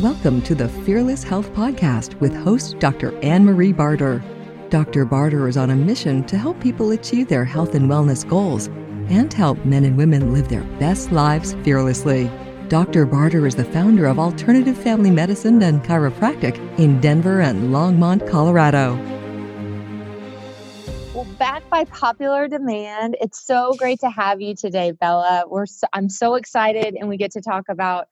Welcome to the Fearless Health Podcast with host Dr. Anne Marie Barter. Dr. Barter is on a mission to help people achieve their health and wellness goals and help men and women live their best lives fearlessly. Dr. Barter is the founder of Alternative Family Medicine and Chiropractic in Denver and Longmont, Colorado. Well, back by popular demand, it's so great to have you today, Bella. We're so, I'm so excited, and we get to talk about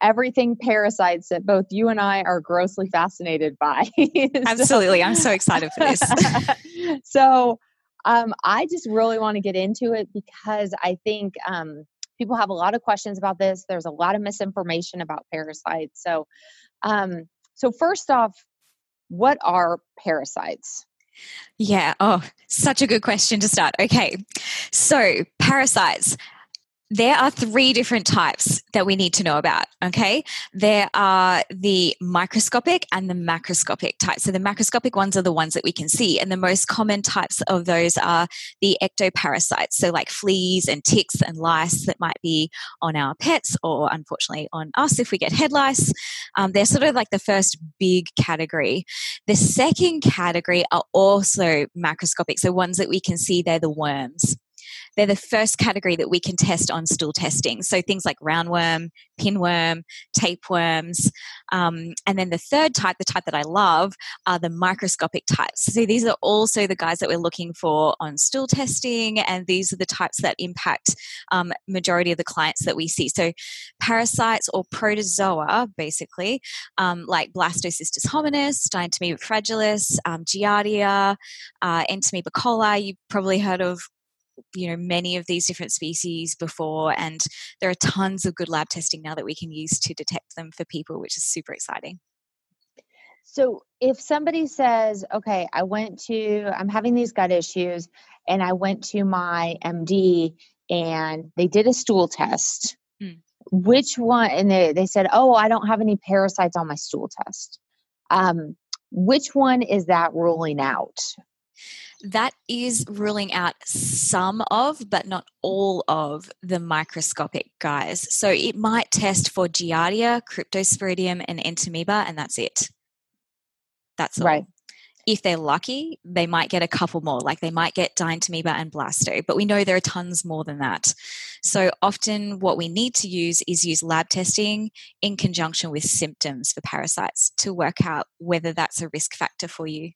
everything parasites that both you and I are grossly fascinated by. Absolutely. I'm so excited for this. so, um, I just really want to get into it because I think um, people have a lot of questions about this. There's a lot of misinformation about parasites. So, um, so first off, what are parasites? Yeah. Oh, such a good question to start. Okay. So, parasites there are three different types that we need to know about. Okay. There are the microscopic and the macroscopic types. So the macroscopic ones are the ones that we can see. And the most common types of those are the ectoparasites. So like fleas and ticks and lice that might be on our pets or unfortunately on us if we get head lice. Um, they're sort of like the first big category. The second category are also macroscopic. So ones that we can see, they're the worms. They're the first category that we can test on stool testing. So things like roundworm, pinworm, tapeworms. Um, and then the third type, the type that I love, are the microscopic types. So these are also the guys that we're looking for on stool testing, and these are the types that impact um, majority of the clients that we see. So parasites or protozoa, basically, um, like Blastocystis hominis, Dientamoeba fragilis, um, Giardia, uh, Entamoeba coli. You've probably heard of you know many of these different species before and there are tons of good lab testing now that we can use to detect them for people which is super exciting so if somebody says okay i went to i'm having these gut issues and i went to my md and they did a stool test mm. which one and they, they said oh i don't have any parasites on my stool test um, which one is that ruling out that is ruling out some of, but not all of the microscopic guys. So it might test for Giardia, Cryptosporidium, and Entamoeba, and that's it. That's all. Right. If they're lucky, they might get a couple more, like they might get Dientamoeba and Blasto, but we know there are tons more than that. So often, what we need to use is use lab testing in conjunction with symptoms for parasites to work out whether that's a risk factor for you.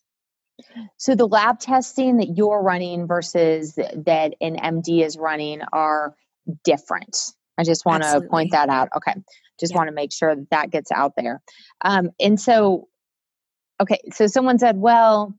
So the lab testing that you're running versus that an MD is running are different. I just want to point that out. Okay. Just yeah. want to make sure that that gets out there. Um, and so, okay, so someone said, well,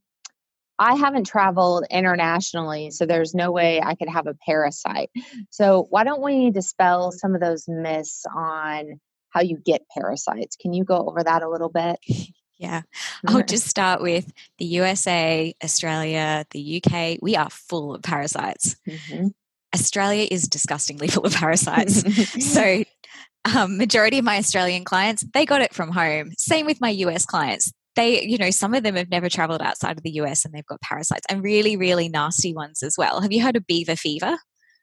I haven't traveled internationally, so there's no way I could have a parasite. So, why don't we dispel some of those myths on how you get parasites? Can you go over that a little bit? Yeah. I'll just start with the USA, Australia, the UK. We are full of parasites. Mm-hmm. Australia is disgustingly full of parasites. so, um, majority of my Australian clients, they got it from home. Same with my US clients. They, you know, some of them have never traveled outside of the US and they've got parasites and really, really nasty ones as well. Have you heard of beaver fever?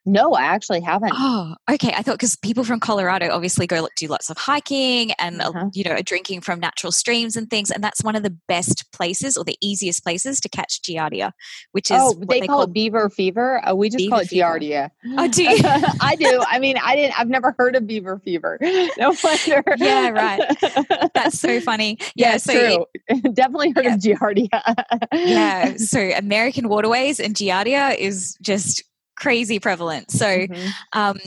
No, I actually haven't. Oh, okay. I thought because people from Colorado obviously go do lots of hiking and uh, uh-huh. you know drinking from natural streams and things, and that's one of the best places or the easiest places to catch giardia, which is oh they, they, call, it beaver fever. Oh, we just call it fever. giardia. Oh, do you? I do. I mean, I didn't. I've never heard of beaver fever. No wonder. yeah, right. That's so funny. Yeah, yeah so true. It, Definitely heard yeah. of giardia. yeah. So American waterways and giardia is just crazy prevalent. So, mm-hmm. um,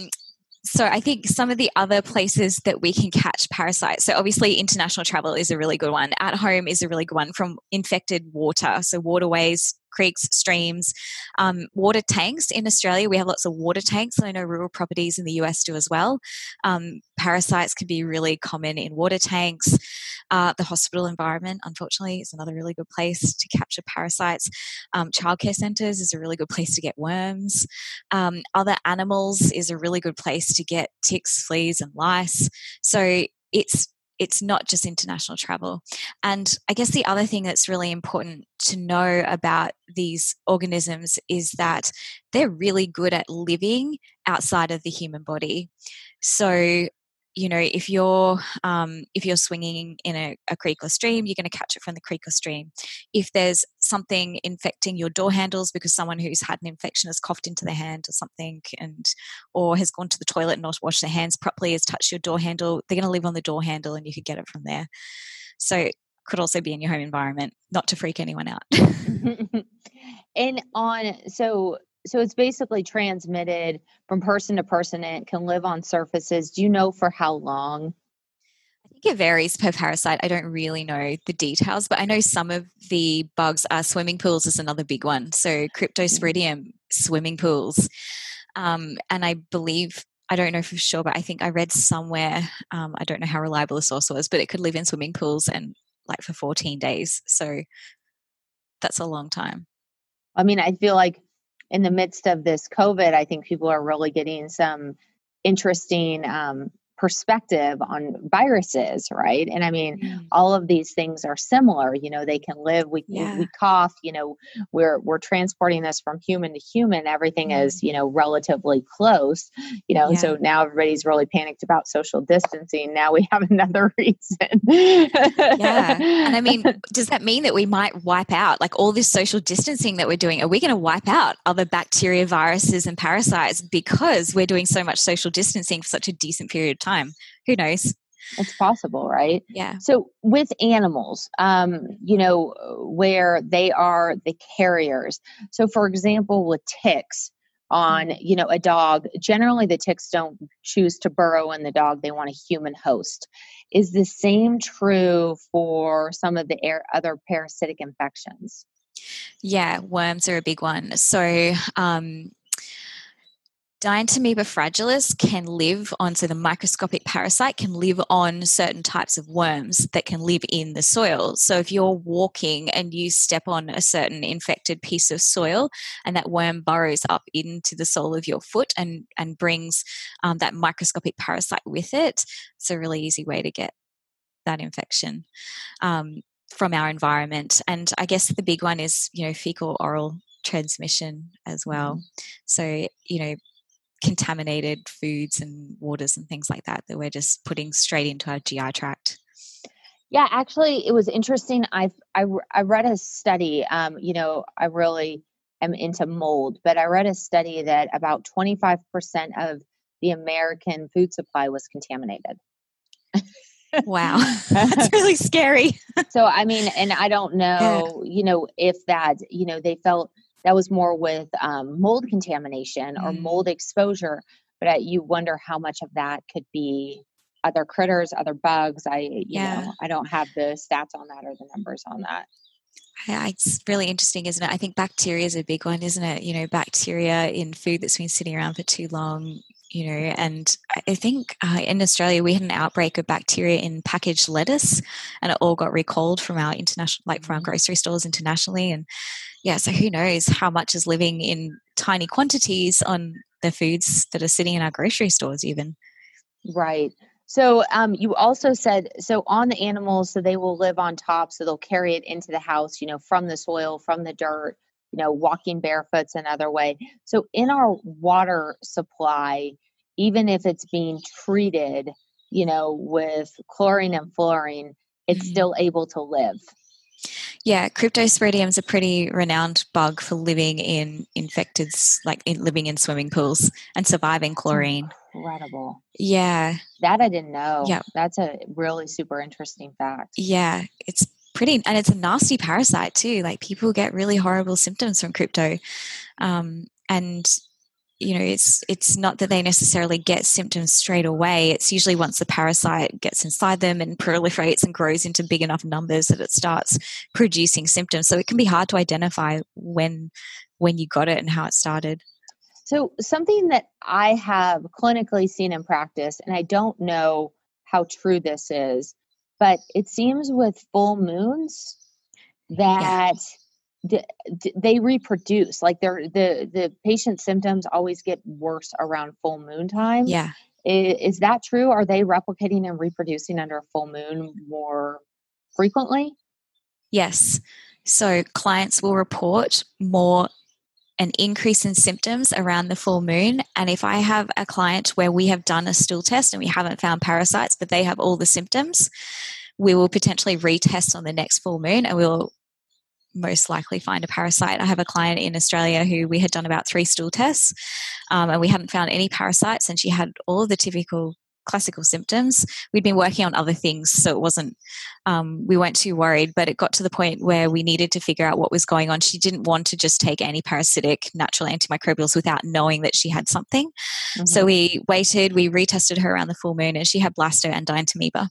so I think some of the other places that we can catch parasites. So obviously, international travel is a really good one. At home is a really good one from infected water. So waterways, creeks, streams, um, water tanks. In Australia, we have lots of water tanks. I know rural properties in the US do as well. Um, parasites can be really common in water tanks. Uh, the hospital environment, unfortunately, is another really good place to capture parasites. Um, childcare centres is a really good place to get worms. Um, other animals is a really good place to get ticks, fleas, and lice. So it's it's not just international travel. And I guess the other thing that's really important to know about these organisms is that they're really good at living outside of the human body. So you know if you're um, if you're swinging in a, a, creek or stream you're going to catch it from the creek or stream. If there's something infecting your door handles because someone who's had an infection has coughed into their hand or something and or has gone to the toilet and not washed their hands properly has touched your door handle they're going to live on the door handle and you could get it from there. So could also be in your home environment not to freak anyone out. And on so so it's basically transmitted from person to person and it can live on surfaces. Do you know for how long? I think it varies per parasite. I don't really know the details, but I know some of the bugs are swimming pools is another big one. So cryptosporidium mm. swimming pools. Um, and I believe I don't know for sure, but I think I read somewhere, um, I don't know how reliable the source was, but it could live in swimming pools and like for 14 days. So that's a long time. I mean, I feel like in the midst of this COVID, I think people are really getting some interesting um, perspective on viruses, right? And I mean, mm. all of these things are similar. You know, they can live. We yeah. we cough. You know, we're we're transporting this from human to human. Everything mm. is you know relatively close. You know, yeah. so now everybody's really panicked about social distancing. Now we have another reason. yeah, and I mean, does that mean that we might wipe out like all this social distancing that we're doing? Are we going to wipe out other bacteria, viruses, and parasites because we're doing so much social distancing for such a decent period of time? Time. Who knows? It's possible, right? Yeah. So with animals, um, you know, where they are the carriers. So for example, with ticks on, mm-hmm. you know, a dog, generally the ticks don't choose to burrow in the dog. They want a human host. Is the same true for some of the air, other parasitic infections? Yeah, worms are a big one. So, um, Dientamoeba fragilis can live on, so the microscopic parasite can live on certain types of worms that can live in the soil. So if you're walking and you step on a certain infected piece of soil and that worm burrows up into the sole of your foot and, and brings um, that microscopic parasite with it, it's a really easy way to get that infection. Um, from our environment. And I guess the big one is, you know, fecal oral transmission as well. Mm-hmm. So, you know, contaminated foods and waters and things like that that we're just putting straight into our GI tract. Yeah, actually, it was interesting. I I, I read a study. Um, you know, I really am into mold, but I read a study that about twenty five percent of the American food supply was contaminated. wow, that's really scary. so, I mean, and I don't know, yeah. you know, if that, you know, they felt that was more with um, mold contamination or mm. mold exposure but you wonder how much of that could be other critters other bugs i you yeah. know i don't have the stats on that or the numbers on that yeah, it's really interesting, isn't it? I think bacteria is a big one, isn't it? You know, bacteria in food that's been sitting around for too long, you know, and I think uh, in Australia we had an outbreak of bacteria in packaged lettuce and it all got recalled from our international, like from our mm. grocery stores internationally. And yeah, so who knows how much is living in tiny quantities on the foods that are sitting in our grocery stores, even. Right. So um, you also said so on the animals, so they will live on top, so they'll carry it into the house, you know, from the soil, from the dirt, you know, walking barefoot's another way. So in our water supply, even if it's being treated, you know, with chlorine and fluorine, it's mm-hmm. still able to live. Yeah, cryptosporidium is a pretty renowned bug for living in infected, like in, living in swimming pools and surviving chlorine. Incredible. Yeah. That I didn't know. Yeah. That's a really super interesting fact. Yeah. It's pretty, and it's a nasty parasite too. Like people get really horrible symptoms from crypto. Um, and you know it's it's not that they necessarily get symptoms straight away it's usually once the parasite gets inside them and proliferates and grows into big enough numbers that it starts producing symptoms so it can be hard to identify when when you got it and how it started so something that i have clinically seen in practice and i don't know how true this is but it seems with full moons that yeah they reproduce like they're the the patient's symptoms always get worse around full moon time. Yeah. Is, is that true? Are they replicating and reproducing under a full moon more frequently? Yes. So clients will report more an increase in symptoms around the full moon. And if I have a client where we have done a stool test and we haven't found parasites, but they have all the symptoms, we will potentially retest on the next full moon and we'll most likely find a parasite. I have a client in Australia who we had done about three stool tests um, and we hadn't found any parasites, and she had all the typical classical symptoms. We'd been working on other things, so it wasn't, um, we weren't too worried, but it got to the point where we needed to figure out what was going on. She didn't want to just take antiparasitic natural antimicrobials without knowing that she had something. Mm-hmm. So we waited, we retested her around the full moon, and she had blasto and dientamoeba,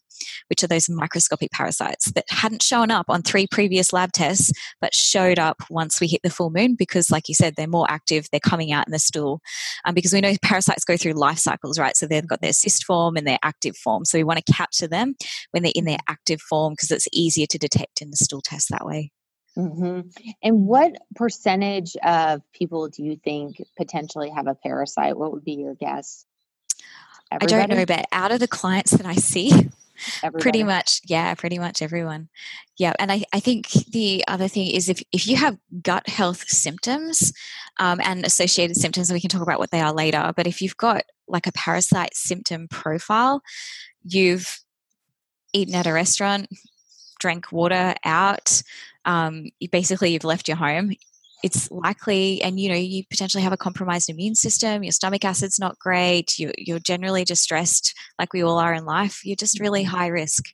which are those microscopic parasites that hadn't shown up on three previous lab tests, but showed up once we hit the full moon because, like you said, they're more active, they're coming out in the stool. Um, because we know parasites go through life cycles, right? So they've got their cyst form and their active form. So we want to capture them when they're in their active form because it's easier to detect in the stool test that way. Mm-hmm. And what percentage of people do you think potentially have a parasite? What would be your guess? Everybody? I don't know, but out of the clients that I see, Everybody. pretty much yeah pretty much everyone yeah and I, I think the other thing is if, if you have gut health symptoms um, and associated symptoms and we can talk about what they are later but if you've got like a parasite symptom profile, you've eaten at a restaurant, drank water out, um, you basically you've left your home. It's likely, and you know, you potentially have a compromised immune system. Your stomach acid's not great. You, you're generally distressed, like we all are in life. You're just really mm-hmm. high risk.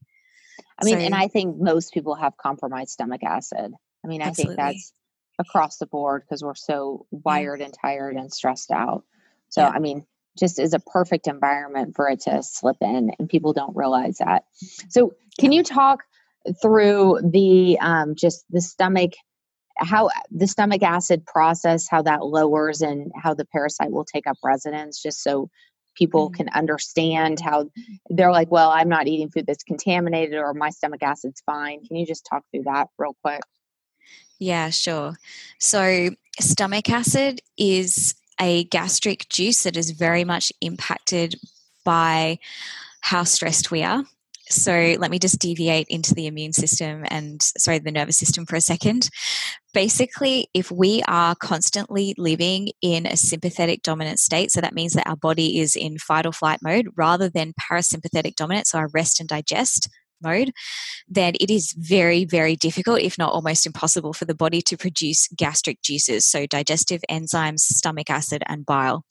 I mean, so, and I think most people have compromised stomach acid. I mean, I absolutely. think that's across the board because we're so wired yeah. and tired and stressed out. So, yeah. I mean, just is a perfect environment for it to slip in and people don't realize that. So can you talk through the um, just the stomach how the stomach acid process how that lowers and how the parasite will take up residence just so people mm-hmm. can understand how they're like well i'm not eating food that's contaminated or my stomach acid's fine. Can you just talk through that real quick? Yeah sure. So stomach acid is a gastric juice that is very much impacted by how stressed we are. So let me just deviate into the immune system and, sorry, the nervous system for a second. Basically, if we are constantly living in a sympathetic dominant state, so that means that our body is in fight or flight mode rather than parasympathetic dominant, so our rest and digest mode, then it is very, very difficult, if not almost impossible, for the body to produce gastric juices, so digestive enzymes, stomach acid, and bile,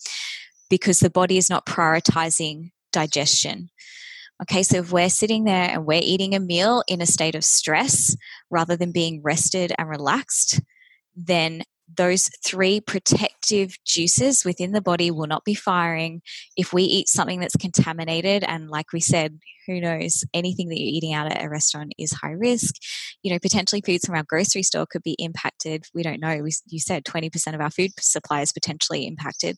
because the body is not prioritizing digestion. Okay, so if we're sitting there and we're eating a meal in a state of stress rather than being rested and relaxed, then those three protective juices within the body will not be firing. If we eat something that's contaminated and like we said who knows anything that you're eating out at a restaurant is high risk you know potentially foods from our grocery store could be impacted. We don't know. We, you said 20% of our food supply is potentially impacted.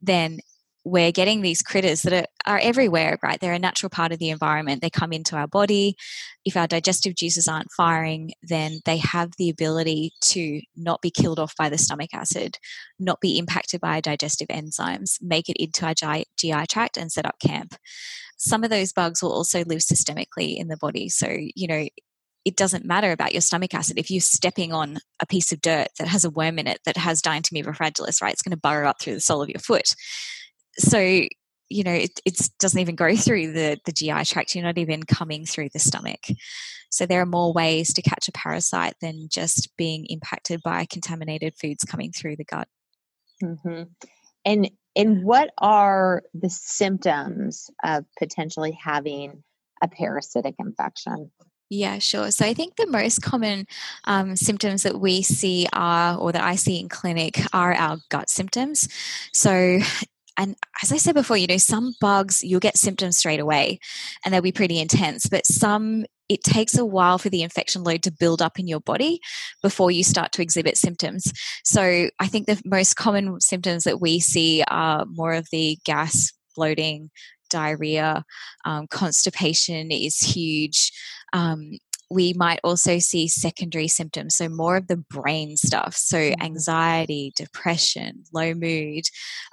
Then we're getting these critters that are, are everywhere, right? They're a natural part of the environment. They come into our body. If our digestive juices aren't firing, then they have the ability to not be killed off by the stomach acid, not be impacted by our digestive enzymes, make it into our GI tract and set up camp. Some of those bugs will also live systemically in the body. So, you know, it doesn't matter about your stomach acid if you're stepping on a piece of dirt that has a worm in it that has Dientamoeba fragilis, right? It's going to burrow up through the sole of your foot so you know it it's, doesn't even go through the the GI tract. You're not even coming through the stomach. So there are more ways to catch a parasite than just being impacted by contaminated foods coming through the gut. Mm-hmm. And and what are the symptoms of potentially having a parasitic infection? Yeah, sure. So I think the most common um, symptoms that we see are, or that I see in clinic, are our gut symptoms. So and as I said before, you know, some bugs you'll get symptoms straight away and they'll be pretty intense, but some it takes a while for the infection load to build up in your body before you start to exhibit symptoms. So I think the most common symptoms that we see are more of the gas, bloating, diarrhea, um, constipation is huge. Um, we might also see secondary symptoms, so more of the brain stuff, so mm-hmm. anxiety, depression, low mood,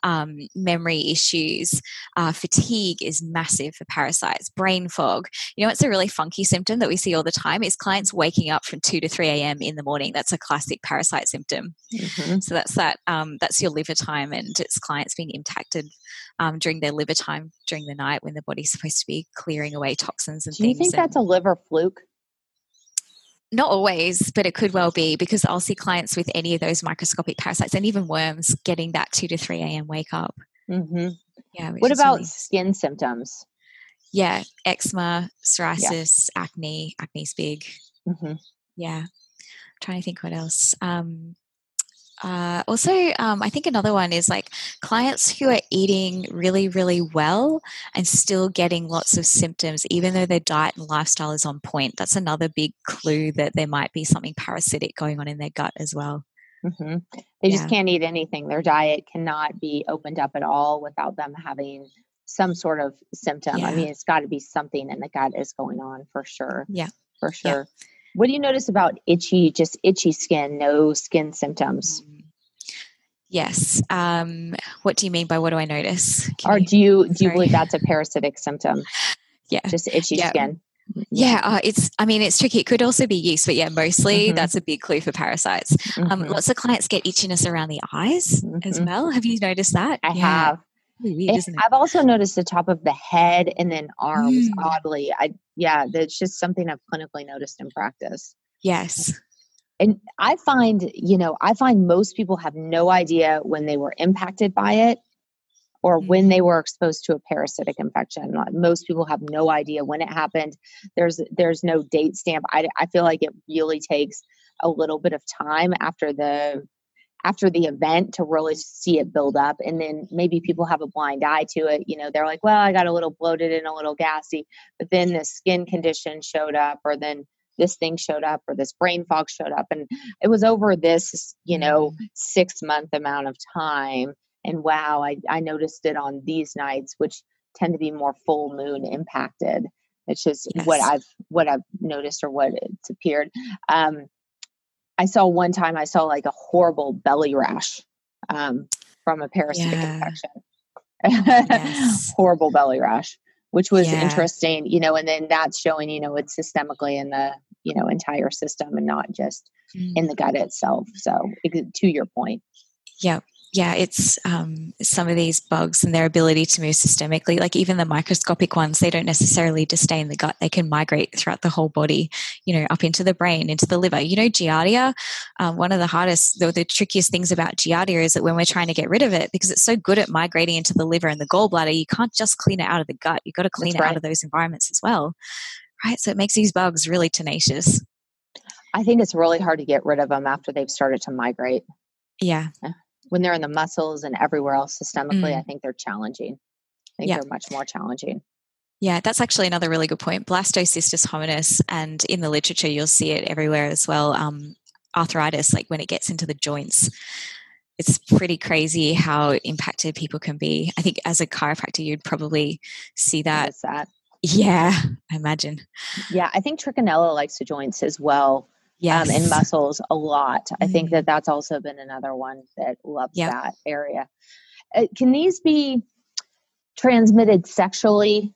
um, memory issues, uh, fatigue is massive for parasites, brain fog. You know, it's a really funky symptom that we see all the time is clients waking up from 2 to 3 a.m. in the morning. That's a classic parasite symptom. Mm-hmm. So that's that. Um, that's your liver time, and it's clients being impacted um, during their liver time during the night when the body's supposed to be clearing away toxins and Do you things. think that's a liver fluke? Not always, but it could well be because I'll see clients with any of those microscopic parasites and even worms getting that 2 to 3 a.m. wake up. Mm-hmm. Yeah. What about really... skin symptoms? Yeah, eczema, psoriasis, yeah. acne. Acne's big. Mm-hmm. Yeah. I'm trying to think what else. Um, uh, also, um, I think another one is like clients who are eating really, really well and still getting lots of symptoms, even though their diet and lifestyle is on point. That's another big clue that there might be something parasitic going on in their gut as well. Mm-hmm. They yeah. just can't eat anything. Their diet cannot be opened up at all without them having some sort of symptom. Yeah. I mean, it's got to be something in the gut is going on for sure. Yeah. For sure. Yeah. What do you notice about itchy, just itchy skin, no skin symptoms? Yes. Um, what do you mean by what do I notice? Can or do you do you believe that's a parasitic symptom? Yeah. Just itchy yeah. skin. Yeah, uh, it's. I mean, it's tricky. It could also be yeast, but yeah, mostly mm-hmm. that's a big clue for parasites. Um, mm-hmm. Um, lots of clients get itchiness around the eyes mm-hmm. as well. Have you noticed that? I yeah. have. Weird, I've also noticed the top of the head and then arms. Mm. Oddly, I yeah, that's just something I've clinically noticed in practice. Yes and i find you know i find most people have no idea when they were impacted by it or when they mm-hmm. were exposed to a parasitic infection. Most people have no idea when it happened. There's there's no date stamp. I, I feel like it really takes a little bit of time after the after the event to really see it build up. And then maybe people have a blind eye to it. You know they're like well i got a little bloated and a little gassy. But then the skin condition showed up or then this thing showed up or this brain fog showed up and it was over this you know mm-hmm. six month amount of time and wow I, I noticed it on these nights which tend to be more full moon impacted it's just yes. what i've what i've noticed or what it's appeared um i saw one time i saw like a horrible belly rash um from a parasitic yeah. infection yes. horrible belly rash which was yeah. interesting, you know, and then that's showing, you know, it's systemically in the, you know, entire system and not just mm. in the gut itself. So to your point. Yeah yeah, it's um, some of these bugs and their ability to move systemically. Like even the microscopic ones, they don't necessarily just stay in the gut. They can migrate throughout the whole body, you know, up into the brain, into the liver. You know, Giardia, um, one of the hardest, the, the trickiest things about Giardia is that when we're trying to get rid of it, because it's so good at migrating into the liver and the gallbladder, you can't just clean it out of the gut. You've got to clean That's it right. out of those environments as well. Right. So it makes these bugs really tenacious. I think it's really hard to get rid of them after they've started to migrate. Yeah. yeah when they're in the muscles and everywhere else systemically, mm. I think they're challenging. I think yeah. they're much more challenging. Yeah, that's actually another really good point. Blastocystis hominis, and in the literature, you'll see it everywhere as well. Um, arthritis, like when it gets into the joints, it's pretty crazy how impacted people can be. I think as a chiropractor, you'd probably see that. that. Yeah, I imagine. Yeah, I think Trichinella likes the joints as well yes. um, and muscles a lot. Mm-hmm. I think mm-hmm. that that's also been another one that loves yep. that area. Uh, can these be transmitted sexually?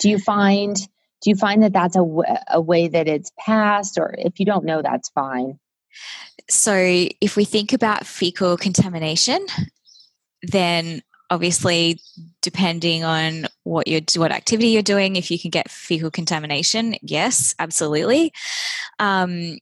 Do you find do you find that that's a, w- a way that it's passed, or if you don't know, that's fine? So, if we think about fecal contamination, then obviously depending on what you what activity you're doing if you can get fecal contamination yes absolutely. Um,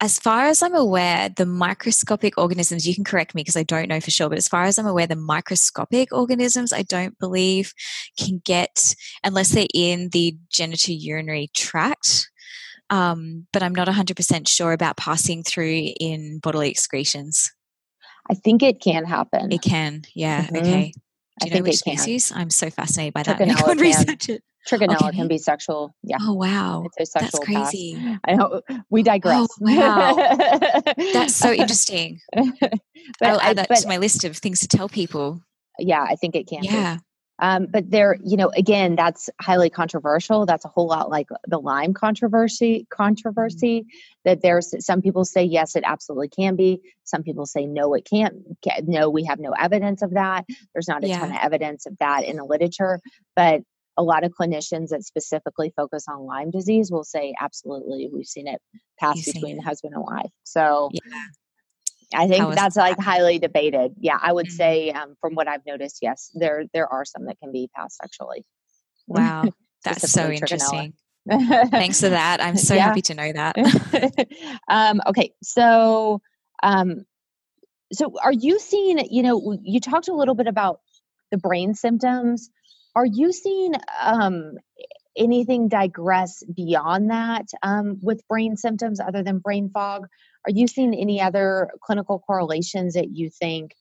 as far as i'm aware the microscopic organisms you can correct me because i don't know for sure but as far as i'm aware the microscopic organisms i don't believe can get unless they're in the genitourinary tract. Um, but i'm not 100% sure about passing through in bodily excretions I think it can happen. It can, yeah. Mm-hmm. Okay. Do you I know which species? Can. I'm so fascinated by that. Trichinella can research it. Trichinella okay. can be sexual. Yeah. Oh wow. It's a sexual That's crazy. Pass. I know. We digress. Oh, wow. That's so interesting. but I'll add that but, to my list of things to tell people. Yeah, I think it can. Yeah. Um, but there, you know, again, that's highly controversial. That's a whole lot like the Lyme controversy. Controversy mm-hmm. that there's some people say yes, it absolutely can be. Some people say no, it can't. No, we have no evidence of that. There's not a yeah. ton of evidence of that in the literature, but a lot of clinicians that specifically focus on Lyme disease will say absolutely, we've seen it pass You've between husband and wife. So. Yeah. I think that's like highly debated. Yeah, I would mm-hmm. say um, from what I've noticed, yes, there there are some that can be passed sexually. Wow, that's so interesting. Thanks for that. I'm so yeah. happy to know that. um, okay, so um, so are you seeing? You know, you talked a little bit about the brain symptoms. Are you seeing um, anything digress beyond that um, with brain symptoms other than brain fog? Are you seeing any other clinical correlations that you think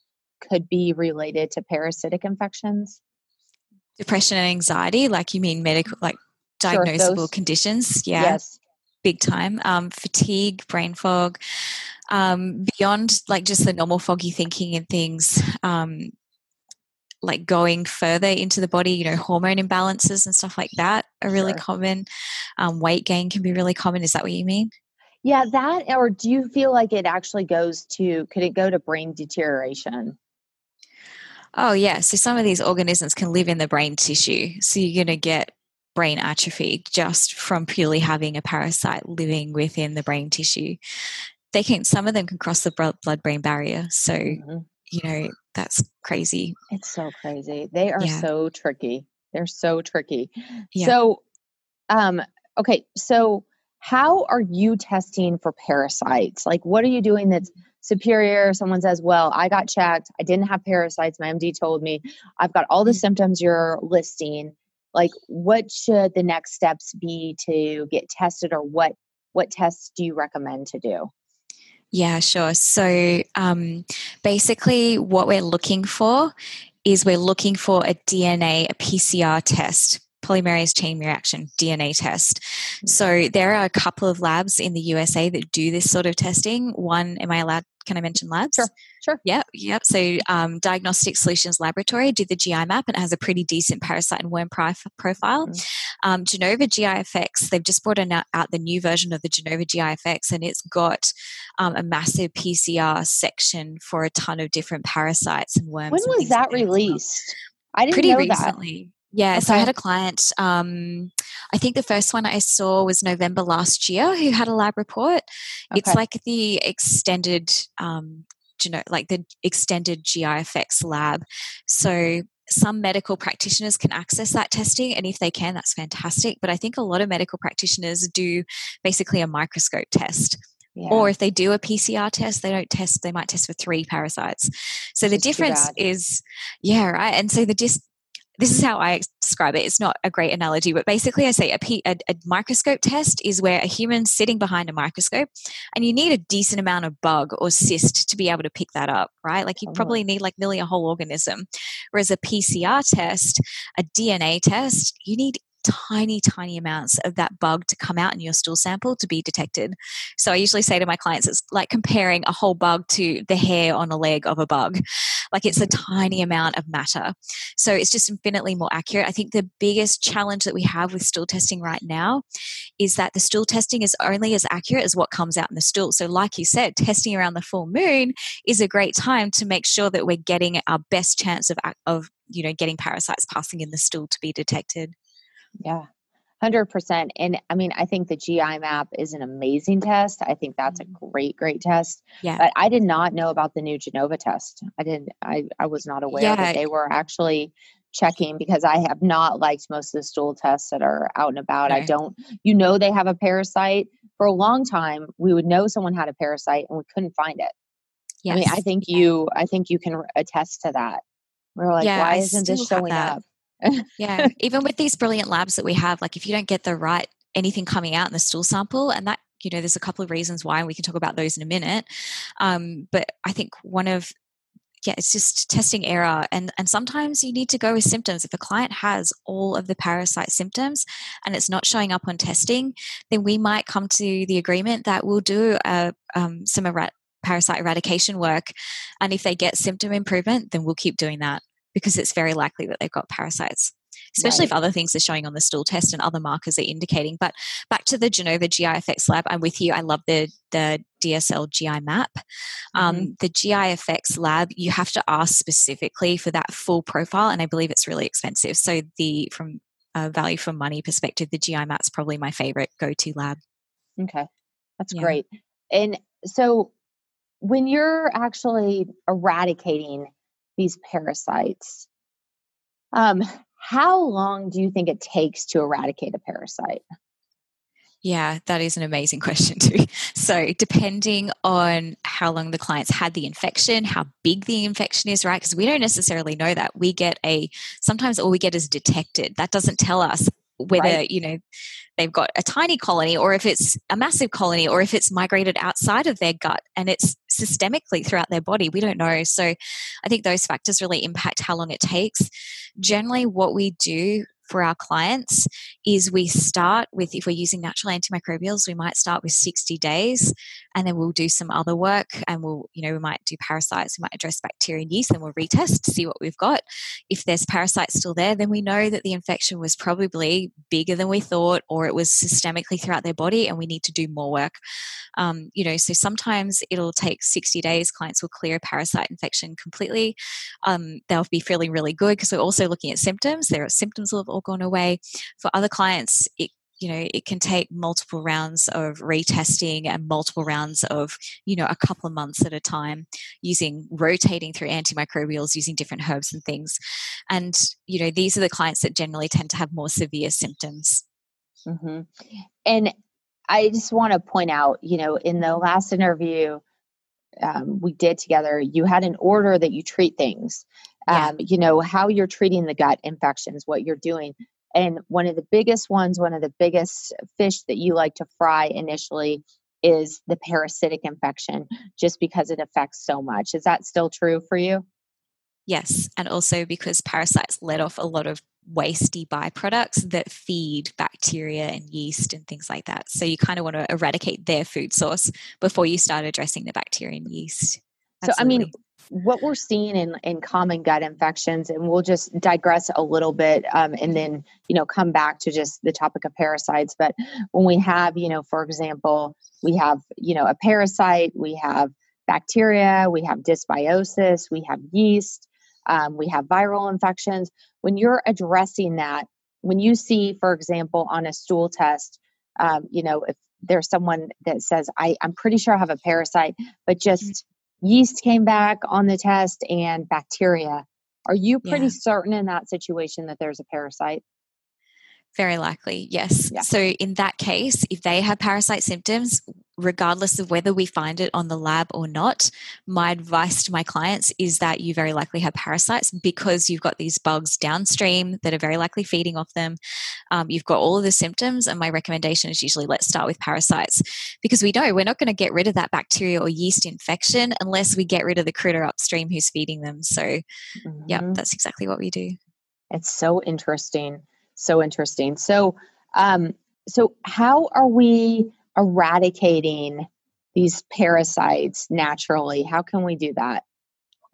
could be related to parasitic infections? Depression and anxiety, like you mean medical, like diagnosable sure, conditions? Yeah. Yes. Big time. Um, fatigue, brain fog, um, beyond like just the normal foggy thinking and things, um, like going further into the body, you know, hormone imbalances and stuff like that are really sure. common. Um, weight gain can be really common. Is that what you mean? Yeah, that, or do you feel like it actually goes to, could it go to brain deterioration? Oh, yeah. So some of these organisms can live in the brain tissue. So you're going to get brain atrophy just from purely having a parasite living within the brain tissue. They can, some of them can cross the blood brain barrier. So, mm-hmm. you know, that's crazy. It's so crazy. They are yeah. so tricky. They're so tricky. Yeah. So, um, okay. So, how are you testing for parasites? Like, what are you doing that's superior? Someone says, Well, I got checked. I didn't have parasites. My MD told me I've got all the mm. symptoms you're listing. Like, what should the next steps be to get tested, or what what tests do you recommend to do? Yeah, sure. So um, basically, what we're looking for is we're looking for a DNA, a PCR test polymerase chain reaction DNA test. Mm. So there are a couple of labs in the USA that do this sort of testing. One, am I allowed? Can I mention labs? Sure. Sure. Yep. Yep. So um, Diagnostic Solutions Laboratory did the GI map and it has a pretty decent parasite and worm profile. Mm. Um, Genova GI Effects, they've just brought out, out the new version of the Genova GI Effects and it's got um, a massive PCR section for a ton of different parasites and worms. When was that released? I didn't pretty know recently. That. Yeah, okay. so I had a client. Um, I think the first one I saw was November last year, who had a lab report. Okay. It's like the extended, um, you know, like the extended GI Effects lab. So some medical practitioners can access that testing, and if they can, that's fantastic. But I think a lot of medical practitioners do basically a microscope test. Yeah. Or if they do a PCR test, they don't test, they might test for three parasites. So the difference is, yeah, right. And so the dis- this is how I describe it. It's not a great analogy, but basically, I say a, P, a, a, microscope test is where a human's sitting behind a microscope, and you need a decent amount of bug or cyst to be able to pick that up, right? Like you oh. probably need like nearly a whole organism. Whereas a PCR test, a DNA test, you need tiny, tiny amounts of that bug to come out in your stool sample to be detected. So I usually say to my clients, it's like comparing a whole bug to the hair on a leg of a bug. Like it's a tiny amount of matter. So it's just infinitely more accurate. I think the biggest challenge that we have with stool testing right now is that the stool testing is only as accurate as what comes out in the stool. So, like you said, testing around the full moon is a great time to make sure that we're getting our best chance of, of you know, getting parasites passing in the stool to be detected. Yeah. 100%. And I mean, I think the GI map is an amazing test. I think that's a mm-hmm. great, great test. Yeah. But I did not know about the new Genova test. I didn't, I, I was not aware yeah. that they were actually checking because I have not liked most of the stool tests that are out and about. I don't, you know, they have a parasite. For a long time, we would know someone had a parasite and we couldn't find it. Yes. I mean, I think you, I think you can attest to that. We're like, yeah, why isn't this showing up? Yeah, even with these brilliant labs that we have, like if you don't get the right anything coming out in the stool sample, and that you know, there's a couple of reasons why, and we can talk about those in a minute. Um, but I think one of yeah, it's just testing error, and and sometimes you need to go with symptoms. If a client has all of the parasite symptoms and it's not showing up on testing, then we might come to the agreement that we'll do a, um, some parasite eradication work, and if they get symptom improvement, then we'll keep doing that because it's very likely that they've got parasites especially right. if other things are showing on the stool test and other markers are indicating. But back to the Genova GI Effects Lab, I'm with you. I love the the DSL GI map. Um, mm-hmm. The GI Effects Lab, you have to ask specifically for that full profile, and I believe it's really expensive. So the from a value for money perspective, the GI map's probably my favorite go to lab. Okay, that's yeah. great. And so when you're actually eradicating these parasites, um, how long do you think it takes to eradicate a parasite? Yeah, that is an amazing question, too. So, depending on how long the clients had the infection, how big the infection is, right? Because we don't necessarily know that. We get a, sometimes all we get is detected. That doesn't tell us whether, right. you know, they've got a tiny colony or if it's a massive colony or if it's migrated outside of their gut and it's systemically throughout their body. We don't know. So I think those factors really impact how long it takes. Generally, what we do for our clients is we start with if we're using natural antimicrobials we might start with 60 days and then we'll do some other work and we'll you know we might do parasites we might address bacteria and yeast and we'll retest to see what we've got. If there's parasites still there then we know that the infection was probably bigger than we thought or it was systemically throughout their body and we need to do more work. Um, you know so sometimes it'll take 60 days clients will clear a parasite infection completely. Um, they'll be feeling really good because we're also looking at symptoms. There are symptoms of all gone away. For other clients, it you know it can take multiple rounds of retesting and multiple rounds of you know a couple of months at a time using rotating through antimicrobials using different herbs and things and you know these are the clients that generally tend to have more severe symptoms mm-hmm. and i just want to point out you know in the last interview um, we did together you had an order that you treat things yeah. um, you know how you're treating the gut infections what you're doing. And one of the biggest ones one of the biggest fish that you like to fry initially is the parasitic infection just because it affects so much. Is that still true for you? Yes and also because parasites let off a lot of wasty byproducts that feed bacteria and yeast and things like that. So you kind of want to eradicate their food source before you start addressing the bacteria and yeast Absolutely. so i mean what we're seeing in, in common gut infections, and we'll just digress a little bit um, and then, you know, come back to just the topic of parasites. But when we have, you know, for example, we have, you know, a parasite, we have bacteria, we have dysbiosis, we have yeast, um, we have viral infections. When you're addressing that, when you see, for example, on a stool test, um, you know, if there's someone that says, I, I'm pretty sure I have a parasite, but just yeast came back on the test and bacteria. Are you pretty yeah. certain in that situation that there's a parasite? Very likely, yes. Yeah. So, in that case, if they have parasite symptoms, regardless of whether we find it on the lab or not, my advice to my clients is that you very likely have parasites because you've got these bugs downstream that are very likely feeding off them. Um, you've got all of the symptoms, and my recommendation is usually let's start with parasites because we know we're not going to get rid of that bacteria or yeast infection unless we get rid of the critter upstream who's feeding them. So, mm-hmm. yeah, that's exactly what we do. It's so interesting so interesting. So, um, so how are we eradicating these parasites naturally? How can we do that?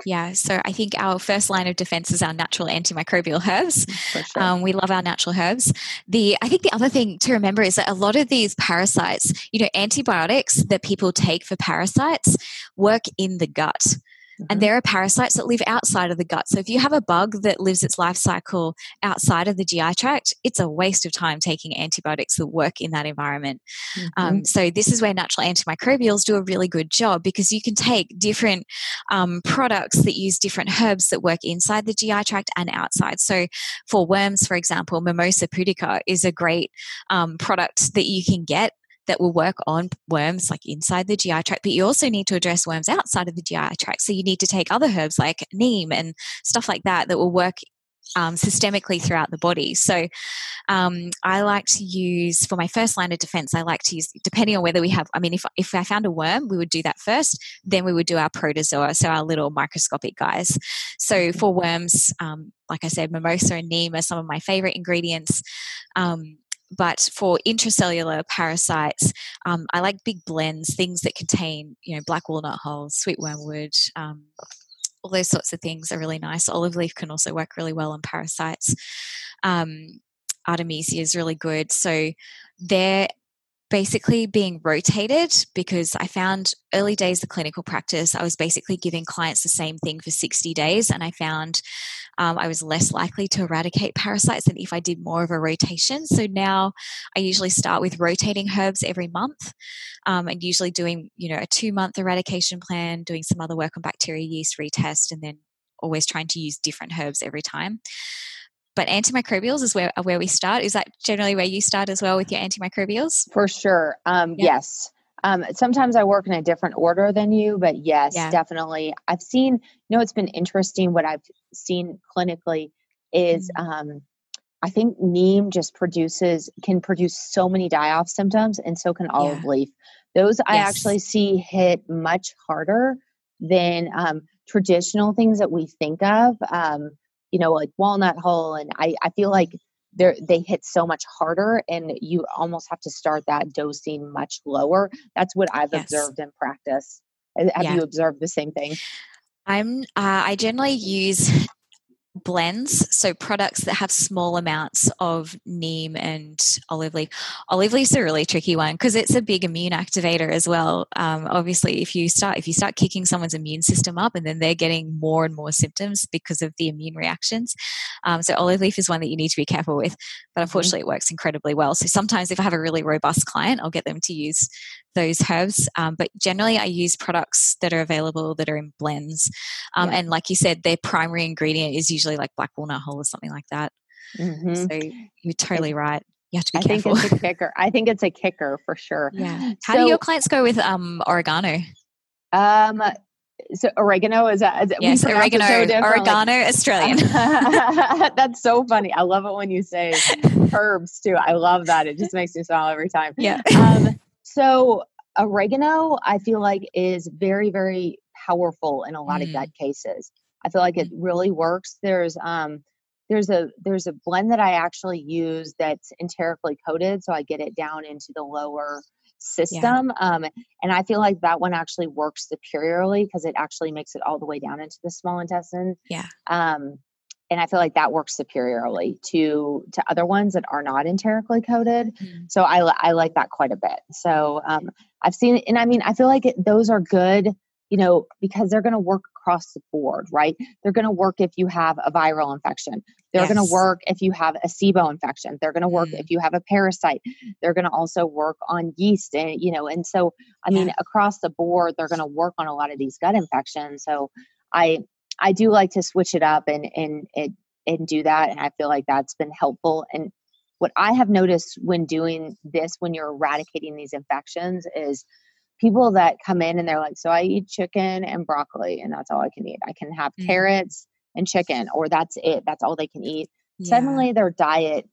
Yeah, so I think our first line of defense is our natural antimicrobial herbs. Sure. Um, we love our natural herbs. The I think the other thing to remember is that a lot of these parasites, you know, antibiotics that people take for parasites work in the gut. Mm-hmm. And there are parasites that live outside of the gut. So if you have a bug that lives its life cycle outside of the GI tract, it's a waste of time taking antibiotics that work in that environment. Mm-hmm. Um, so this is where natural antimicrobials do a really good job because you can take different um, products that use different herbs that work inside the GI tract and outside. So for worms, for example, Mimosa pudica is a great um, product that you can get that will work on worms like inside the GI tract, but you also need to address worms outside of the GI tract. So you need to take other herbs like neem and stuff like that that will work um, systemically throughout the body. So um, I like to use for my first line of defense. I like to use depending on whether we have. I mean, if if I found a worm, we would do that first. Then we would do our protozoa, so our little microscopic guys. So mm-hmm. for worms, um, like I said, mimosa and neem are some of my favorite ingredients. Um, but for intracellular parasites, um, I like big blends, things that contain, you know, black walnut hulls, sweet wormwood, um, all those sorts of things are really nice. Olive leaf can also work really well on parasites. Um, Artemisia is really good. So they're basically being rotated because I found early days of clinical practice, I was basically giving clients the same thing for 60 days, and I found um, I was less likely to eradicate parasites than if I did more of a rotation. So now I usually start with rotating herbs every month um, and usually doing, you know, a two month eradication plan, doing some other work on bacteria yeast retest, and then always trying to use different herbs every time but antimicrobials is where where we start. Is that generally where you start as well with your antimicrobials? For sure. Um, yeah. Yes. Um, sometimes I work in a different order than you, but yes, yeah. definitely. I've seen. You know, it's been interesting. What I've seen clinically is. Mm-hmm. Um, I think neem just produces can produce so many die off symptoms, and so can olive yeah. leaf. Those yes. I actually see hit much harder than um, traditional things that we think of. Um, you know, like walnut hull. And I, I feel like they they hit so much harder and you almost have to start that dosing much lower. That's what I've yes. observed in practice. Have yeah. you observed the same thing? I'm uh, I generally use blends, so products that have small amounts of neem and olive leaf. Olive leaf's a really tricky one because it's a big immune activator as well. Um, obviously, if you start if you start kicking someone's immune system up, and then they're getting more and more symptoms because of the immune reactions. Um, so olive leaf is one that you need to be careful with. But mm-hmm. unfortunately, mm-hmm. it works incredibly well. So sometimes if I have a really robust client, I'll get them to use those herbs. Um, but generally, I use products that are available that are in blends. Um, yeah. And like you said, their primary ingredient is usually like black walnut hull or something like that. Mm-hmm. So you're totally right. You have to be I careful. think it's a kicker. I think it's a kicker for sure. Yeah. How so, do your clients go with um, oregano? Um, so oregano is that? Is, yes, oregano, so oregano, Australian. That's so funny. I love it when you say herbs too. I love that. It just makes me smile every time. Yeah. Um, so oregano, I feel like is very, very powerful in a lot mm. of gut cases. I feel like it mm. really works. There's um there's a there's a blend that I actually use that's enterically coated, so I get it down into the lower system. Yeah. Um, and I feel like that one actually works superiorly because it actually makes it all the way down into the small intestine. Yeah. Um, and I feel like that works superiorly to to other ones that are not enterically coated. Mm-hmm. So I I like that quite a bit. So um, I've seen, and I mean, I feel like it, those are good, you know, because they're going to work across the board, right? They're going to work if you have a viral infection. They're yes. going to work if you have a SIBO infection. They're going to work mm-hmm. if you have a parasite. They're going to also work on yeast, and you know, and so I mean, across the board, they're going to work on a lot of these gut infections. So I I do like to switch it up and and and, and do that, and I feel like that's been helpful. And what I have noticed when doing this, when you're eradicating these infections, is people that come in and they're like, "So I eat chicken and broccoli, and that's all I can eat. I can have mm-hmm. carrots and chicken, or that's it. That's all they can eat." Yeah. Suddenly, their diet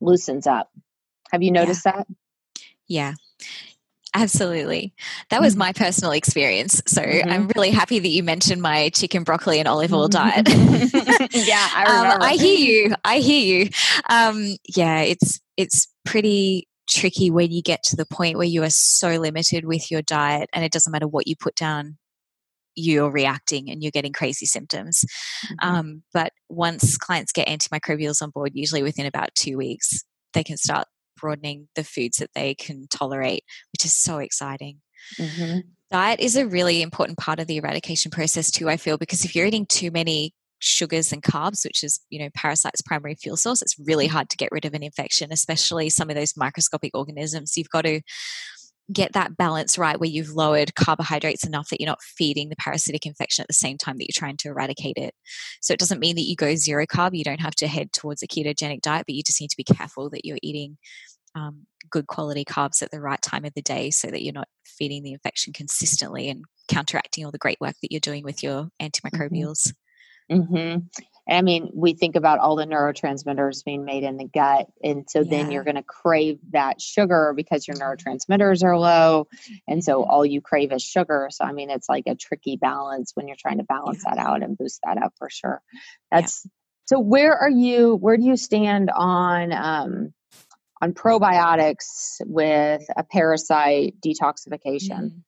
loosens up. Have you noticed yeah. that? Yeah. Absolutely. That was mm-hmm. my personal experience. So mm-hmm. I'm really happy that you mentioned my chicken, broccoli, and olive oil diet. yeah, I um, remember. Um, I hear you. I hear you. Um, yeah, it's it's pretty tricky when you get to the point where you are so limited with your diet and it doesn't matter what you put down you're reacting and you're getting crazy symptoms. Mm-hmm. Um, but once clients get antimicrobials on board, usually within about two weeks, they can start broadening the foods that they can tolerate, which is so exciting. Mm-hmm. Diet is a really important part of the eradication process too, I feel, because if you're eating too many sugars and carbs, which is, you know, parasites' primary fuel source, it's really hard to get rid of an infection, especially some of those microscopic organisms. You've got to get that balance right where you've lowered carbohydrates enough that you're not feeding the parasitic infection at the same time that you're trying to eradicate it. So it doesn't mean that you go zero carb, you don't have to head towards a ketogenic diet, but you just need to be careful that you're eating um, good quality carbs at the right time of the day so that you're not feeding the infection consistently and counteracting all the great work that you're doing with your mm-hmm. antimicrobials. Mm-hmm. I mean, we think about all the neurotransmitters being made in the gut. And so yeah. then you're going to crave that sugar because your mm-hmm. neurotransmitters are low. And so mm-hmm. all you crave is sugar. So, I mean, it's like a tricky balance when you're trying to balance yeah. that out and boost that up for sure. That's yeah. so where are you, where do you stand on, um, on probiotics with a parasite detoxification? Mm-hmm.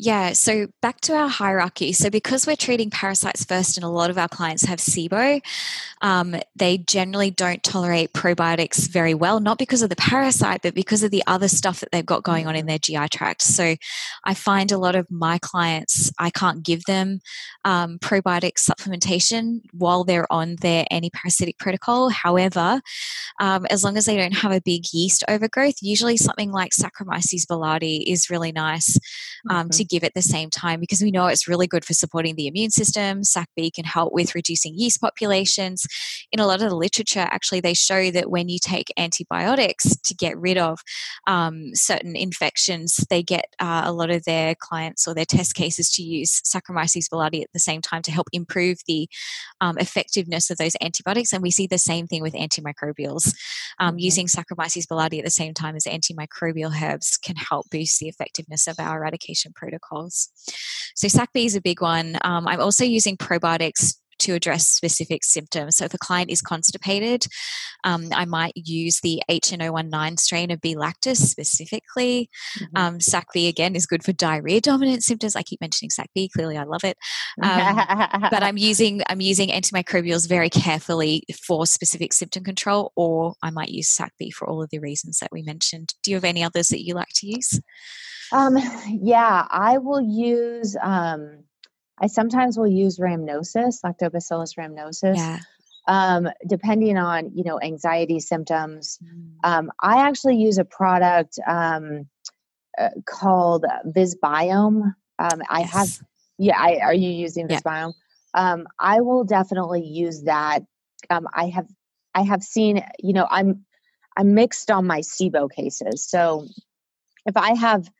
Yeah, so back to our hierarchy. So, because we're treating parasites first, and a lot of our clients have SIBO, um, they generally don't tolerate probiotics very well, not because of the parasite, but because of the other stuff that they've got going on in their GI tract. So, I find a lot of my clients, I can't give them um, probiotic supplementation while they're on their antiparasitic protocol. However, um, as long as they don't have a big yeast overgrowth, usually something like Saccharomyces boulardii is really nice um, to give at the same time because we know it's really good for supporting the immune system. SACB can help with reducing yeast populations. In a lot of the literature, actually, they show that when you take antibiotics to get rid of um, certain infections, they get uh, a lot of their clients or their test cases to use Saccharomyces boulardii at the same time to help improve the um, effectiveness of those antibiotics. And we see the same thing with antimicrobials. Um, mm-hmm. Using Saccharomyces boulardii at the same time as antimicrobial herbs can help boost the effectiveness of our eradication protocols. So SACB is a big one. Um, I'm also using probiotics to address specific symptoms. So if a client is constipated, um, I might use the HN019 strain of B lactis specifically. Mm-hmm. Um, SACB again is good for diarrhea dominant symptoms. I keep mentioning SACB. Clearly, I love it. Um, but I'm using I'm using antimicrobials very carefully for specific symptom control, or I might use SACB for all of the reasons that we mentioned. Do you have any others that you like to use? Um, yeah, I will use. Um, I sometimes will use rhamnosus, lactobacillus rhamnosus. Yeah. Um, depending on you know anxiety symptoms. Mm. Um, I actually use a product um, uh, called Visbiome. Um, I yes. have, yeah. I, are you using Visbiome? Yeah. Um, I will definitely use that. Um, I have, I have seen. You know, I'm, I'm mixed on my SIBO cases. So if I have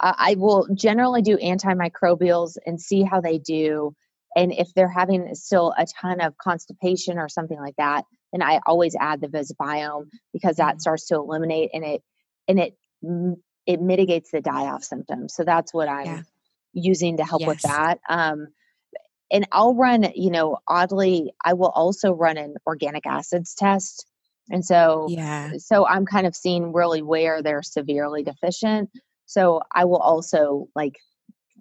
uh, I will generally do antimicrobials and see how they do. And if they're having still a ton of constipation or something like that, then I always add the Visbiome because that mm-hmm. starts to eliminate and it and it it mitigates the die off symptoms. So that's what I'm yeah. using to help yes. with that. Um, and I'll run, you know, oddly, I will also run an organic acids test. And so, yeah. so I'm kind of seeing really where they're severely deficient. So I will also like,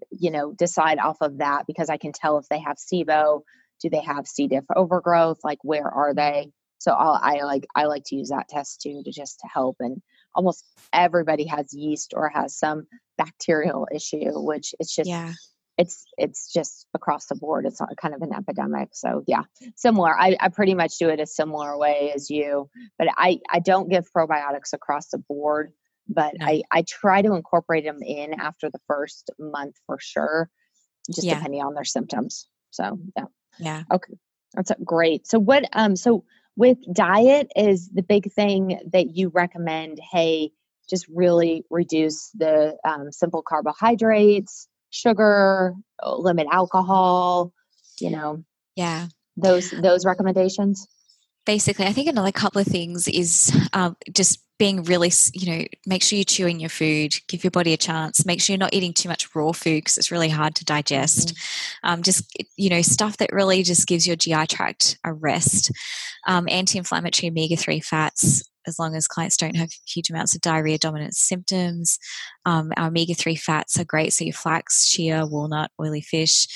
you know, decide off of that because I can tell if they have SIBO, do they have C. diff overgrowth, like where are mm-hmm. they? So I'll, I like I like to use that test too to just to help. And almost everybody has yeast or has some bacterial issue, which it's just yeah. it's it's just across the board. It's kind of an epidemic. So yeah, similar. I, I pretty much do it a similar way as you, but I I don't give probiotics across the board but no. I, I try to incorporate them in after the first month for sure, just yeah. depending on their symptoms. So yeah. Yeah. Okay. That's great. So what um so with diet is the big thing that you recommend, hey, just really reduce the um, simple carbohydrates, sugar, uh, limit alcohol, you know. Yeah. Those those recommendations basically, I think another couple of things is um, just being really, you know, make sure you're chewing your food, give your body a chance, make sure you're not eating too much raw food because it's really hard to digest. Mm-hmm. Um, just, you know, stuff that really just gives your GI tract a rest. Um, Anti inflammatory omega 3 fats as long as clients don't have huge amounts of diarrhea dominant symptoms. Um, our omega 3 fats are great. So, your flax, chia, walnut, oily fish,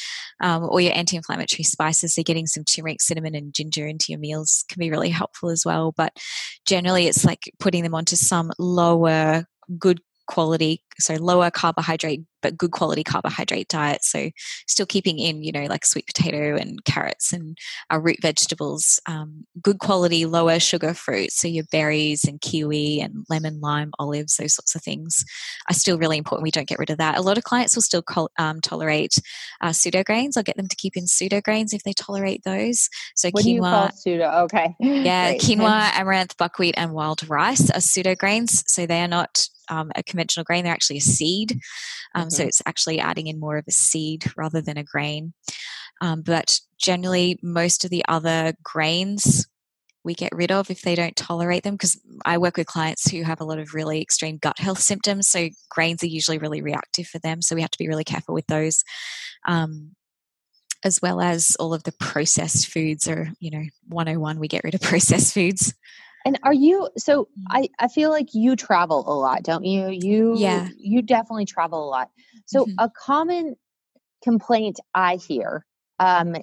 um, or your anti inflammatory spices. So, getting some turmeric, cinnamon, and ginger into your meals can be really helpful as well. But generally, it's like putting them onto some lower, good quality, so lower carbohydrate, but good quality carbohydrate diet. So still keeping in, you know, like sweet potato and carrots and our root vegetables, um, good quality, lower sugar fruits. So your berries and kiwi and lemon, lime, olives, those sorts of things are still really important. We don't get rid of that. A lot of clients will still um, tolerate uh, pseudo grains. I'll get them to keep in pseudo grains if they tolerate those. So what quinoa, do you call pseudo? Okay. Yeah, quinoa, amaranth, buckwheat, and wild rice are pseudo grains. So they are not um, a conventional grain, they're actually a seed. Um, mm-hmm. So it's actually adding in more of a seed rather than a grain. Um, but generally, most of the other grains we get rid of if they don't tolerate them because I work with clients who have a lot of really extreme gut health symptoms. So grains are usually really reactive for them. So we have to be really careful with those. Um, as well as all of the processed foods are, you know, 101, we get rid of processed foods. And are you so mm. I I feel like you travel a lot, don't you? You yeah. you definitely travel a lot. So mm-hmm. a common complaint I hear um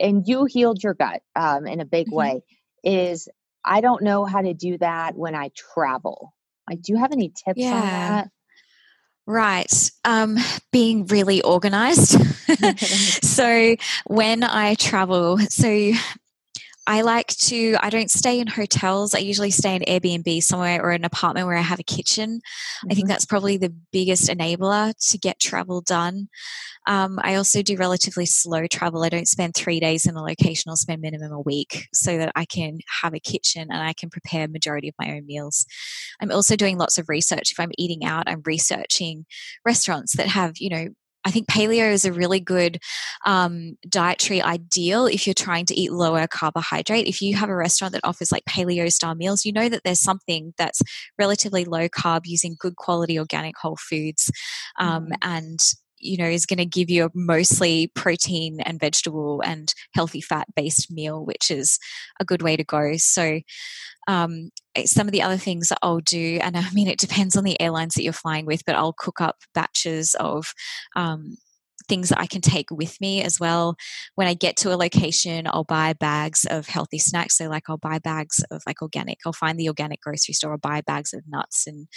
and you healed your gut um in a big mm-hmm. way is I don't know how to do that when I travel. Like do you have any tips yeah. on that? Right. Um, being really organized. so when I travel, so I like to, I don't stay in hotels. I usually stay in Airbnb somewhere or an apartment where I have a kitchen. Mm-hmm. I think mm-hmm. that's probably the biggest enabler to get travel done. Um, I also do relatively slow travel. I don't spend three days in a location, I'll spend minimum a week so that I can have a kitchen and I can prepare majority of my own meals. I'm also doing lots of research. If I'm eating out, I'm researching restaurants that have, you know, I think paleo is a really good um, dietary ideal if you're trying to eat lower carbohydrate. If you have a restaurant that offers like paleo style meals, you know that there's something that's relatively low carb using good quality organic whole foods um, mm. and you know is going to give you a mostly protein and vegetable and healthy fat based meal which is a good way to go. So um, eh, some of the other things that I'll do, and I mean, it depends on the airlines that you're flying with, but I'll cook up batches of um, things that I can take with me as well. When I get to a location, I'll buy bags of healthy snacks. So, like, I'll buy bags of like organic, I'll find the organic grocery store, I'll buy bags of nuts and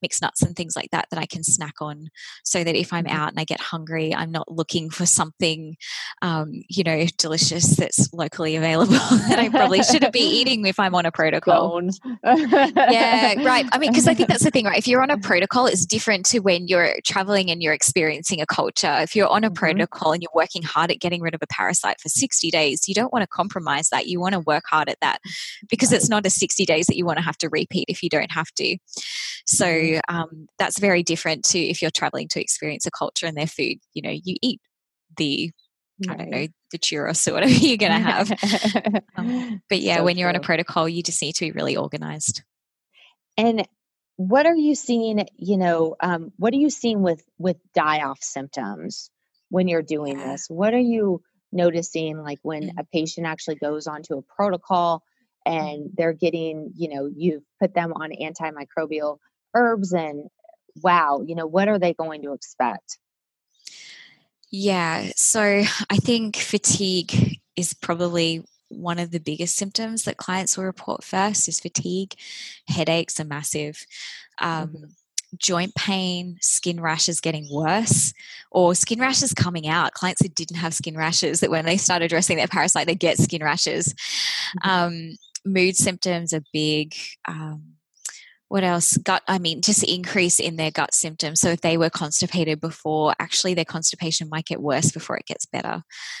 mixed nuts and things like that that I can snack on so that if I'm mm-hmm. out and I get hungry, I'm not looking for something, um, you know, delicious that's locally available that I probably shouldn't be eating if I'm on a protocol. yeah, right. I mean, because I think that's the thing, right? If you're on a protocol, it's different to when you're traveling and you're experiencing a culture. If you're on a mm-hmm. protocol and you're working hard at getting rid of a parasite for 60 days, you don't want to compromise that. You want to work hard at that because right. it's not a 60 days that you want to have to repeat if you don't have to. So mm-hmm. um, that's very different to if you're traveling to experience a culture and their food. You know, you eat the I don't know, the churros or whatever you're going to have. um, but yeah, so when you're true. on a protocol, you just need to be really organized. And what are you seeing, you know, um, what are you seeing with, with die off symptoms? When you're doing this? What are you noticing like when mm-hmm. a patient actually goes onto a protocol and mm-hmm. they're getting, you know, you've put them on antimicrobial herbs and wow, you know, what are they going to expect? Yeah, so I think fatigue is probably one of the biggest symptoms that clients will report first is fatigue. Headaches are massive. Um, mm-hmm joint pain, skin rashes getting worse, or skin rashes coming out. Clients who didn't have skin rashes, that when they start addressing their parasite, they get skin rashes. Mm-hmm. Um, mood symptoms are big. Um, what else? Gut, I mean, just increase in their gut symptoms. So if they were constipated before, actually their constipation might get worse before it gets better.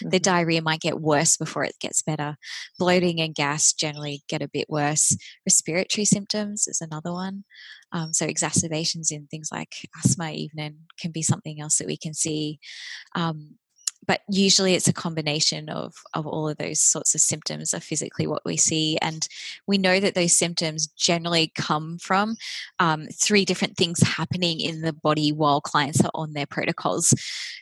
Mm-hmm. Their diarrhea might get worse before it gets better. Bloating and gas generally get a bit worse. Respiratory symptoms is another one. Um, so exacerbations in things like asthma even can be something else that we can see. Um, but usually it's a combination of, of all of those sorts of symptoms are physically what we see and we know that those symptoms generally come from um, three different things happening in the body while clients are on their protocols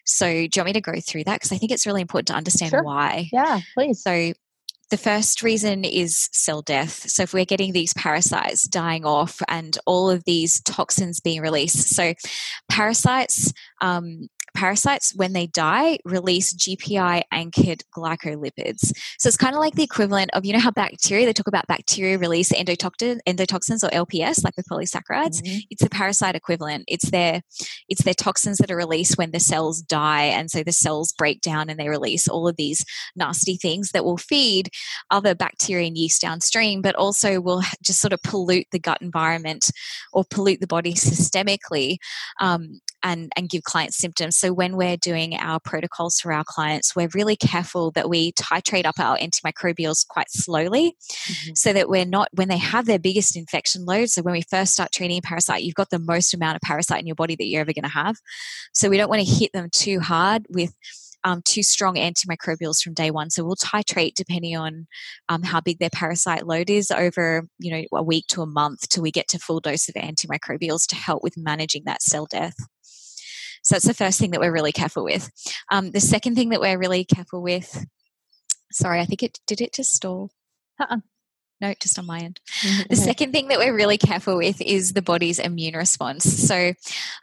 so do you want me to go through that because i think it's really important to understand sure. why yeah please so the first reason is cell death. So, if we're getting these parasites dying off and all of these toxins being released, so parasites um, parasites, when they die, release GPI anchored glycolipids. So it's kind of like the equivalent of, you know, how bacteria, they talk about bacteria release endotoxin, endotoxins or LPS, like with polysaccharides. Mm-hmm. It's the parasite equivalent. It's their, it's their toxins that are released when the cells die. And so the cells break down and they release all of these nasty things that will feed other bacteria and yeast downstream, but also will just sort of pollute the gut environment or pollute the body systemically um, and, and give clients symptoms. So when we're doing our protocols for our clients, we're really careful that we titrate up our antimicrobials quite slowly mm-hmm. so that we're not, when they have their biggest infection load, so when we first start treating a parasite, you've got the most amount of parasite in your body that you're ever going to have. So we don't want to hit them too hard with um, too strong antimicrobials from day one. So we'll titrate depending on um, how big their parasite load is over, you know, a week to a month till we get to full dose of antimicrobials to help with managing that cell death. So that's the first thing that we're really careful with. Um, the second thing that we're really careful with, sorry, I think it did it just stall. Uh-uh. No, just on my end. The second thing that we're really careful with is the body's immune response. So,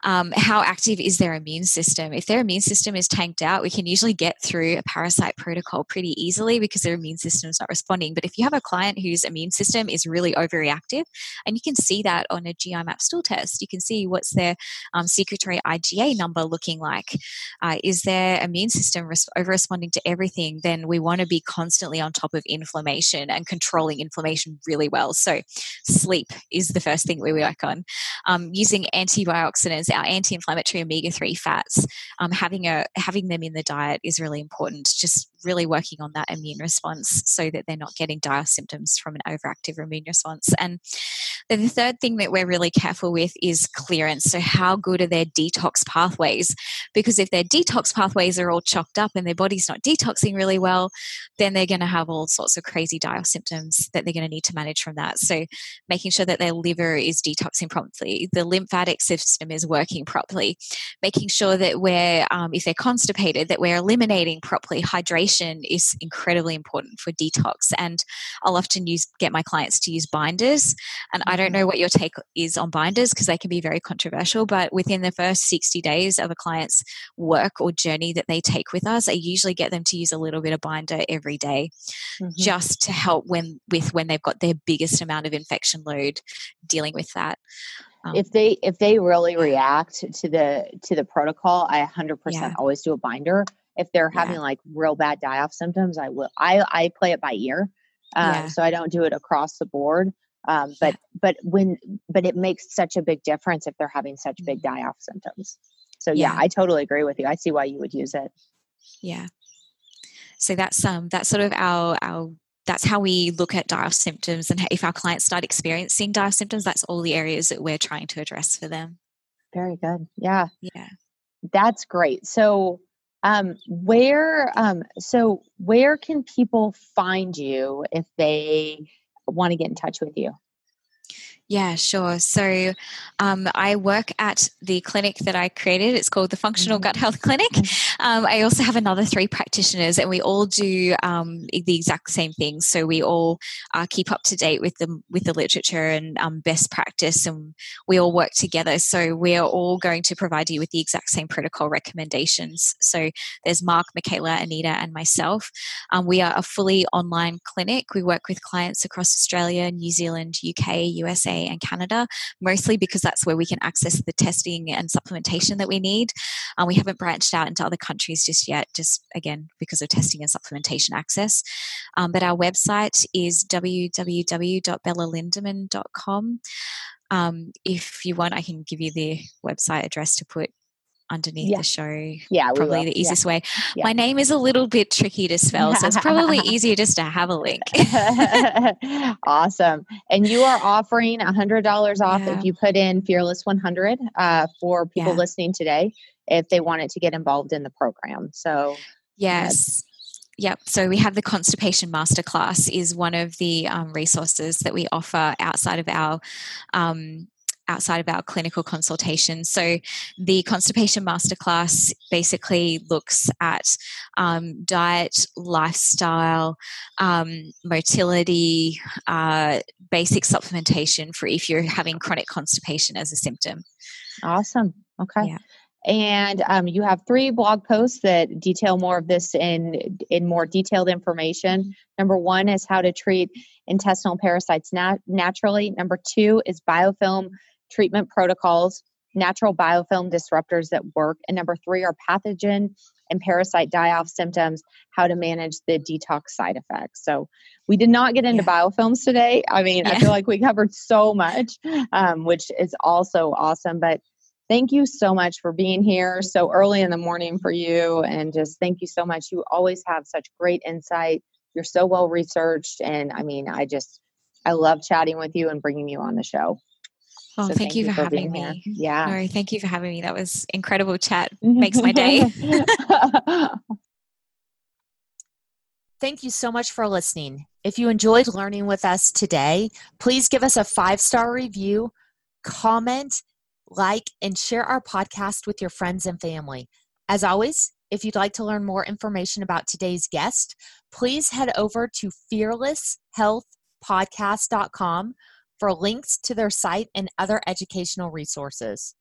um, how active is their immune system? If their immune system is tanked out, we can usually get through a parasite protocol pretty easily because their immune system is not responding. But if you have a client whose immune system is really overreactive, and you can see that on a GI map stool test, you can see what's their um, secretory IgA number looking like. Uh, is their immune system res- over responding to everything? Then we want to be constantly on top of inflammation and controlling inflammation inflammation really well. So, sleep is the first thing we work on. Um, using antioxidants, our anti-inflammatory omega-3 fats, um, having a having them in the diet is really important. Just really working on that immune response so that they're not getting dire symptoms from an overactive immune response. And the third thing that we're really careful with is clearance. So, how good are their detox pathways? Because if their detox pathways are all chocked up and their body's not detoxing really well, then they're going to have all sorts of crazy dire symptoms that they're going to need to manage from that. So, making sure that their liver is detoxing properly, the lymphatic system is working properly, making sure that we're, um, if they're constipated, that we're eliminating properly. Hydration is incredibly important for detox. And I'll often use get my clients to use binders. And I don't mm-hmm. know what your take is on binders because they can be very controversial, but within the first 60 days of a client's work or journey that they take with us, I usually get them to use a little bit of binder every day, mm-hmm. just to help when with when they've got their biggest amount of infection load dealing with that. Um, if they if they really react to the to the protocol, I 100% yeah. always do a binder. If they're having yeah. like real bad die off symptoms, I will I I play it by ear. Um, yeah. so I don't do it across the board. Um, but but when but it makes such a big difference if they're having such big mm-hmm. die off symptoms. So yeah, I totally agree with you. I see why you would use it. Yeah. So that's um that's sort of our our that's how we look at die off symptoms and if our clients start experiencing die off symptoms that's all the areas that we're trying to address for them very good yeah yeah that's great so um where um so where can people find you if they want to get in touch with you yeah, sure. So um, I work at the clinic that I created. It's called the Functional mm-hmm. Gut Health Clinic. Mm-hmm. Um, I also have another three practitioners, and we all do um, the exact same thing. So we all uh, keep up to date with the with the literature and um, best practice, and we all work together. So we are all going to provide you with the exact same protocol recommendations. So there's Mark, Michaela, Anita, and myself. Um, we are a fully online clinic. We work with clients across Australia, New Zealand, UK, USA and Canada, mostly because that's where we can access the testing and supplementation that we need. Um, we haven't branched out into other countries just yet, just again because of testing and supplementation access. Um, but our website is www.bellalindeman.com. Um, if you want, I can give you the website address to put underneath yeah. the show. Yeah, probably the easiest yeah. way. Yeah. My name is a little bit tricky to spell, so it's probably easier just to have a link. awesome. And you are offering a hundred dollars off if you put in Fearless 100 uh, for people listening today if they wanted to get involved in the program. So yes. Yep. So we have the constipation masterclass is one of the um, resources that we offer outside of our um, outside of our clinical consultation. So, the constipation masterclass basically looks at um, diet, lifestyle, um, motility, uh, basic supplementation for if you're having chronic constipation as a symptom. Awesome. Okay. Yeah. And um, you have three blog posts that detail more of this in in more detailed information. Number one is how to treat intestinal parasites nat- naturally. Number two is biofilm treatment protocols, natural biofilm disruptors that work, and number three are pathogen and parasite die off symptoms, how to manage the detox side effects. So, we did not get into yeah. biofilms today. I mean, yeah. I feel like we covered so much, um, which is also awesome. But thank you so much for being here so early in the morning for you. And just thank you so much. You always have such great insight. You're so well researched. And I mean, I just, I love chatting with you and bringing you on the show. Oh, so thank, thank, you for, for having me. Here. Yeah. No, thank you for having me. That was incredible chat. Makes my day. thank you so much for listening. If you enjoyed learning with us today, please give us a five star review, comment, like, and share our podcast with your friends and family. As always, if you'd like to learn more information about today's guest, please head over to Fearless Health healthpodcast.com for links to their site and other educational resources.